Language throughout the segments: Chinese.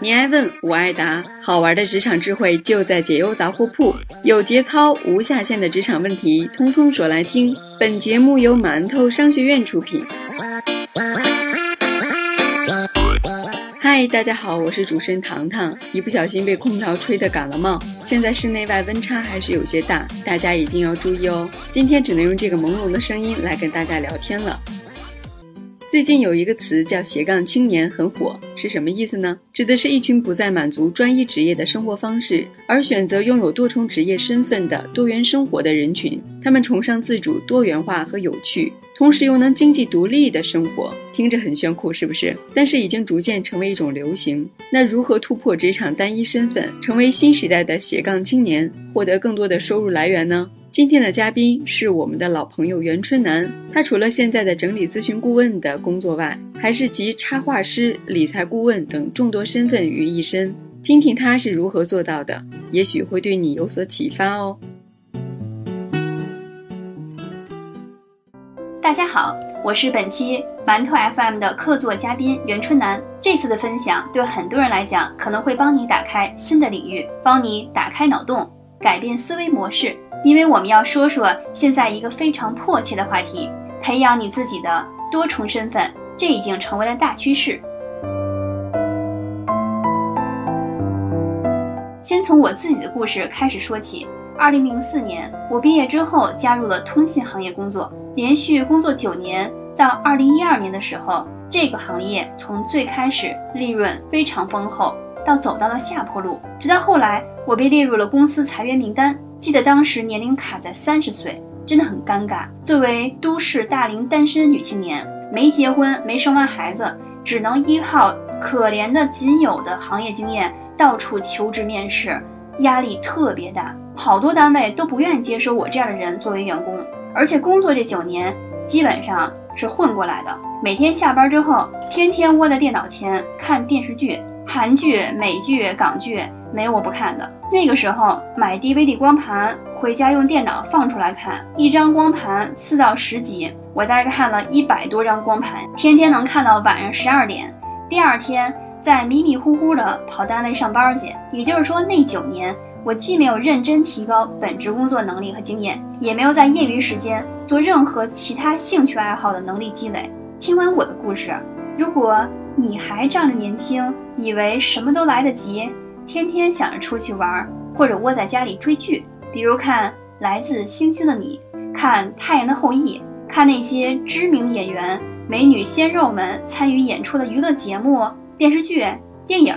你爱问，我爱答，好玩的职场智慧就在解忧杂货铺，有节操、无下限的职场问题，通通说来听。本节目由馒头商学院出品。嗨，大家好，我是主持人糖糖。一不小心被空调吹得感了冒，现在室内外温差还是有些大，大家一定要注意哦。今天只能用这个朦胧的声音来跟大家聊天了。最近有一个词叫“斜杠青年”，很火，是什么意思呢？指的是一群不再满足专一职业的生活方式，而选择拥有多重职业身份的多元生活的人群。他们崇尚自主、多元化和有趣，同时又能经济独立的生活，听着很炫酷，是不是？但是已经逐渐成为一种流行。那如何突破职场单一身份，成为新时代的斜杠青年，获得更多的收入来源呢？今天的嘉宾是我们的老朋友袁春楠，他除了现在的整理咨询顾问的工作外，还是集插画师、理财顾问等众多身份于一身。听听他是如何做到的，也许会对你有所启发哦。大家好，我是本期馒头 FM 的客座嘉宾袁春楠。这次的分享对很多人来讲，可能会帮你打开新的领域，帮你打开脑洞，改变思维模式。因为我们要说说现在一个非常迫切的话题，培养你自己的多重身份，这已经成为了大趋势。先从我自己的故事开始说起。二零零四年，我毕业之后加入了通信行业工作，连续工作九年，到二零一二年的时候，这个行业从最开始利润非常丰厚，到走到了下坡路，直到后来我被列入了公司裁员名单。记得当时年龄卡在三十岁，真的很尴尬。作为都市大龄单身女青年，没结婚，没生完孩子，只能依靠可怜的仅有的行业经验到处求职面试，压力特别大。好多单位都不愿意接收我这样的人作为员工，而且工作这九年基本上是混过来的。每天下班之后，天天窝在电脑前看电视剧，韩剧、美剧、港剧。没有我不看的。那个时候买 DVD 光盘，回家用电脑放出来看，一张光盘四到十集，我大概看了一百多张光盘，天天能看到晚上十二点。第二天再迷迷糊糊的跑单位上班去。也就是说，那九年我既没有认真提高本职工作能力和经验，也没有在业余时间做任何其他兴趣爱好的能力积累。听完我的故事，如果你还仗着年轻，以为什么都来得及。天天想着出去玩，或者窝在家里追剧，比如看《来自星星的你》，看《太阳的后裔》，看那些知名演员、美女鲜肉们参与演出的娱乐节目、电视剧、电影，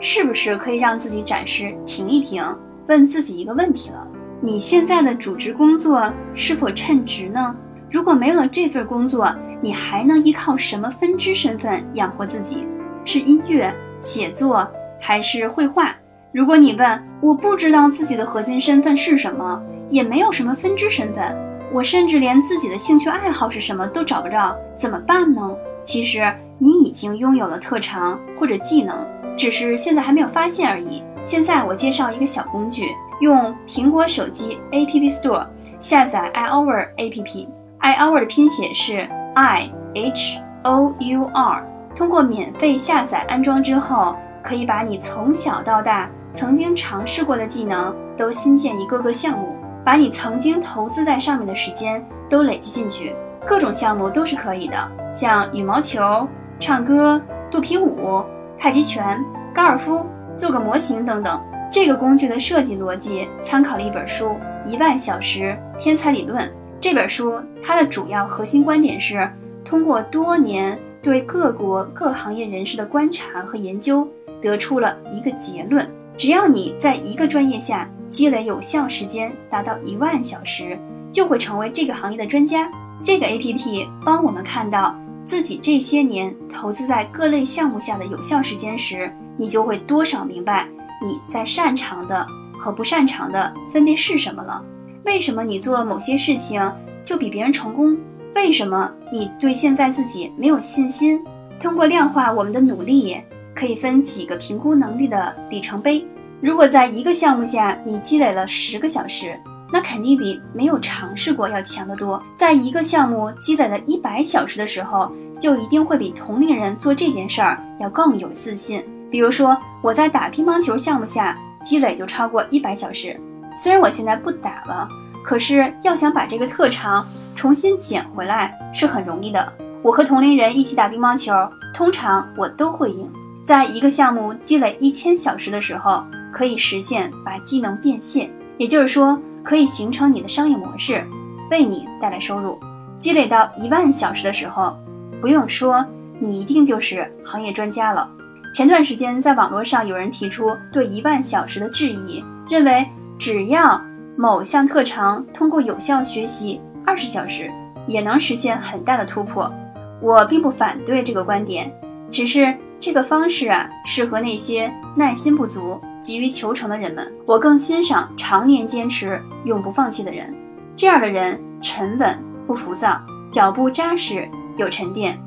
是不是可以让自己暂时停一停，问自己一个问题了：你现在的主职工作是否称职呢？如果没有了这份工作，你还能依靠什么分支身份养活自己？是音乐、写作？还是绘画。如果你问，我不知道自己的核心身份是什么，也没有什么分支身份，我甚至连自己的兴趣爱好是什么都找不着，怎么办呢？其实你已经拥有了特长或者技能，只是现在还没有发现而已。现在我介绍一个小工具，用苹果手机 App Store 下载 iHour App，iHour 的拼写是 I H O U R，通过免费下载安装之后。可以把你从小到大曾经尝试过的技能都新建一个个项目，把你曾经投资在上面的时间都累积进去，各种项目都是可以的，像羽毛球、唱歌、肚皮舞、太极拳、高尔夫、做个模型等等。这个工具的设计逻辑参考了一本书《一万小时天才理论》。这本书它的主要核心观点是通过多年对各国各行业人士的观察和研究。得出了一个结论：只要你在一个专业下积累有效时间达到一万小时，就会成为这个行业的专家。这个 APP 帮我们看到自己这些年投资在各类项目下的有效时间时，你就会多少明白你在擅长的和不擅长的分别是什么了。为什么你做某些事情就比别人成功？为什么你对现在自己没有信心？通过量化我们的努力。可以分几个评估能力的里程碑。如果在一个项目下你积累了十个小时，那肯定比没有尝试过要强得多。在一个项目积累了一百小时的时候，就一定会比同龄人做这件事儿要更有自信。比如说，我在打乒乓球项目下积累就超过一百小时，虽然我现在不打了，可是要想把这个特长重新捡回来是很容易的。我和同龄人一起打乒乓球，通常我都会赢。在一个项目积累一千小时的时候，可以实现把技能变现，也就是说，可以形成你的商业模式，为你带来收入。积累到一万小时的时候，不用说，你一定就是行业专家了。前段时间，在网络上有人提出对一万小时的质疑，认为只要某项特长通过有效学习二十小时，也能实现很大的突破。我并不反对这个观点，只是这个方式啊，适合那些耐心不足、急于求成的人们。我更欣赏常年坚持、永不放弃的人，这样的人沉稳不浮躁，脚步扎实有沉淀。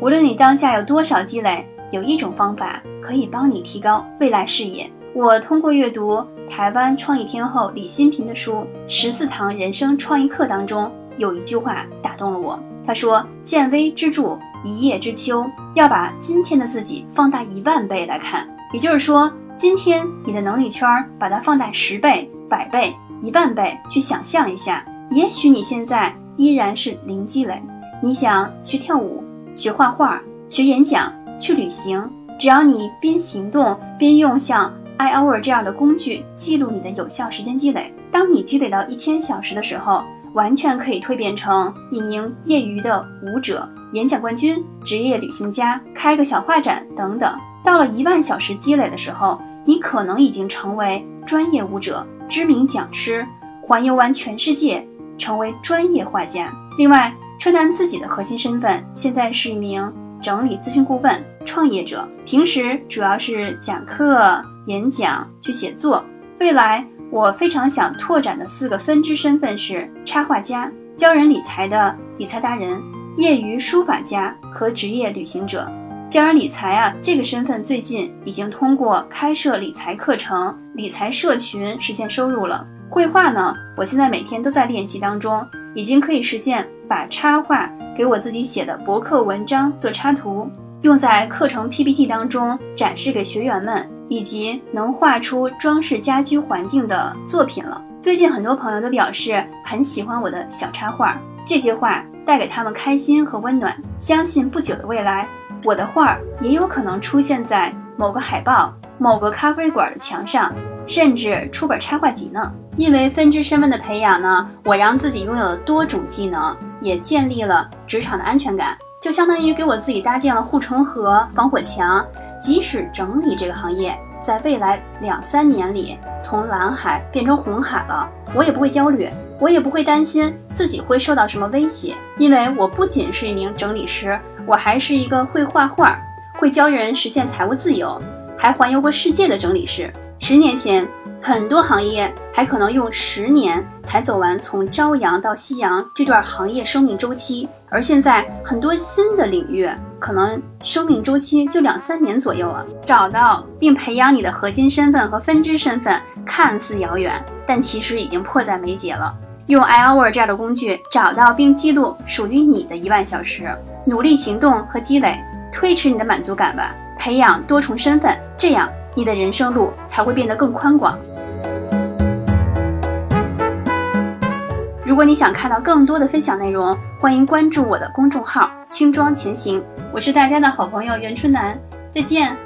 无论你当下有多少积累，有一种方法可以帮你提高未来视野。我通过阅读台湾创意天后李新平的书《十四堂人生创意课》当中，有一句话打动了我。他说：“见微知著，一叶知秋，要把今天的自己放大一万倍来看。也就是说，今天你的能力圈把它放大十倍、百倍、一万倍，去想象一下，也许你现在依然是零积累。你想学跳舞？”学画画、学演讲、去旅行，只要你边行动边用像 iHour 这样的工具记录你的有效时间积累，当你积累到一千小时的时候，完全可以蜕变成一名业余的舞者、演讲冠军、职业旅行家、开个小画展等等。到了一万小时积累的时候，你可能已经成为专业舞者、知名讲师，环游完全世界，成为专业画家。另外，春楠自己的核心身份现在是一名整理咨询顾问、创业者，平时主要是讲课、演讲、去写作。未来我非常想拓展的四个分支身份是插画家、教人理财的理财达人、业余书法家和职业旅行者。教人理财啊，这个身份最近已经通过开设理财课程、理财社群实现收入了。绘画呢，我现在每天都在练习当中。已经可以实现把插画给我自己写的博客文章做插图，用在课程 PPT 当中展示给学员们，以及能画出装饰家居环境的作品了。最近很多朋友都表示很喜欢我的小插画，这些画带给他们开心和温暖。相信不久的未来，我的画也有可能出现在某个海报、某个咖啡馆的墙上，甚至出本插画集呢。因为分支身份的培养呢，我让自己拥有了多种技能，也建立了职场的安全感，就相当于给我自己搭建了护城河、防火墙。即使整理这个行业在未来两三年里从蓝海变成红海了，我也不会焦虑，我也不会担心自己会受到什么威胁，因为我不仅是一名整理师，我还是一个会画画、会教人实现财务自由、还环游过世界的整理师。十年前。很多行业还可能用十年才走完从朝阳到夕阳这段行业生命周期，而现在很多新的领域可能生命周期就两三年左右啊。找到并培养你的核心身份和分支身份看似遥远，但其实已经迫在眉睫了。用 iHour 这样的工具找到并记录属于你的一万小时，努力行动和积累，推迟你的满足感吧。培养多重身份，这样你的人生路才会变得更宽广。如果你想看到更多的分享内容，欢迎关注我的公众号“轻装前行”，我是大家的好朋友袁春楠，再见。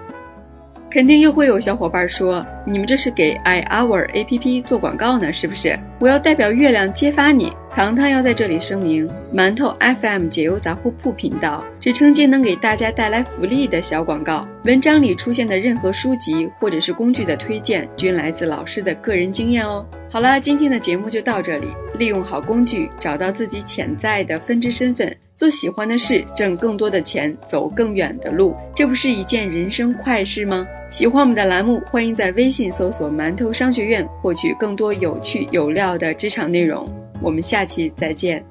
肯定又会有小伙伴说，你们这是给 iHour APP 做广告呢，是不是？我要代表月亮揭发你。糖糖要在这里声明，馒头 FM 解忧杂货铺频道只承接能给大家带来福利的小广告。文章里出现的任何书籍或者是工具的推荐，均来自老师的个人经验哦。好了，今天的节目就到这里。利用好工具，找到自己潜在的分支身份，做喜欢的事，挣更多的钱，走更远的路，这不是一件人生快事吗？喜欢我们的栏目，欢迎在微信搜索“馒头商学院”，获取更多有趣有料的职场内容。我们下期再见。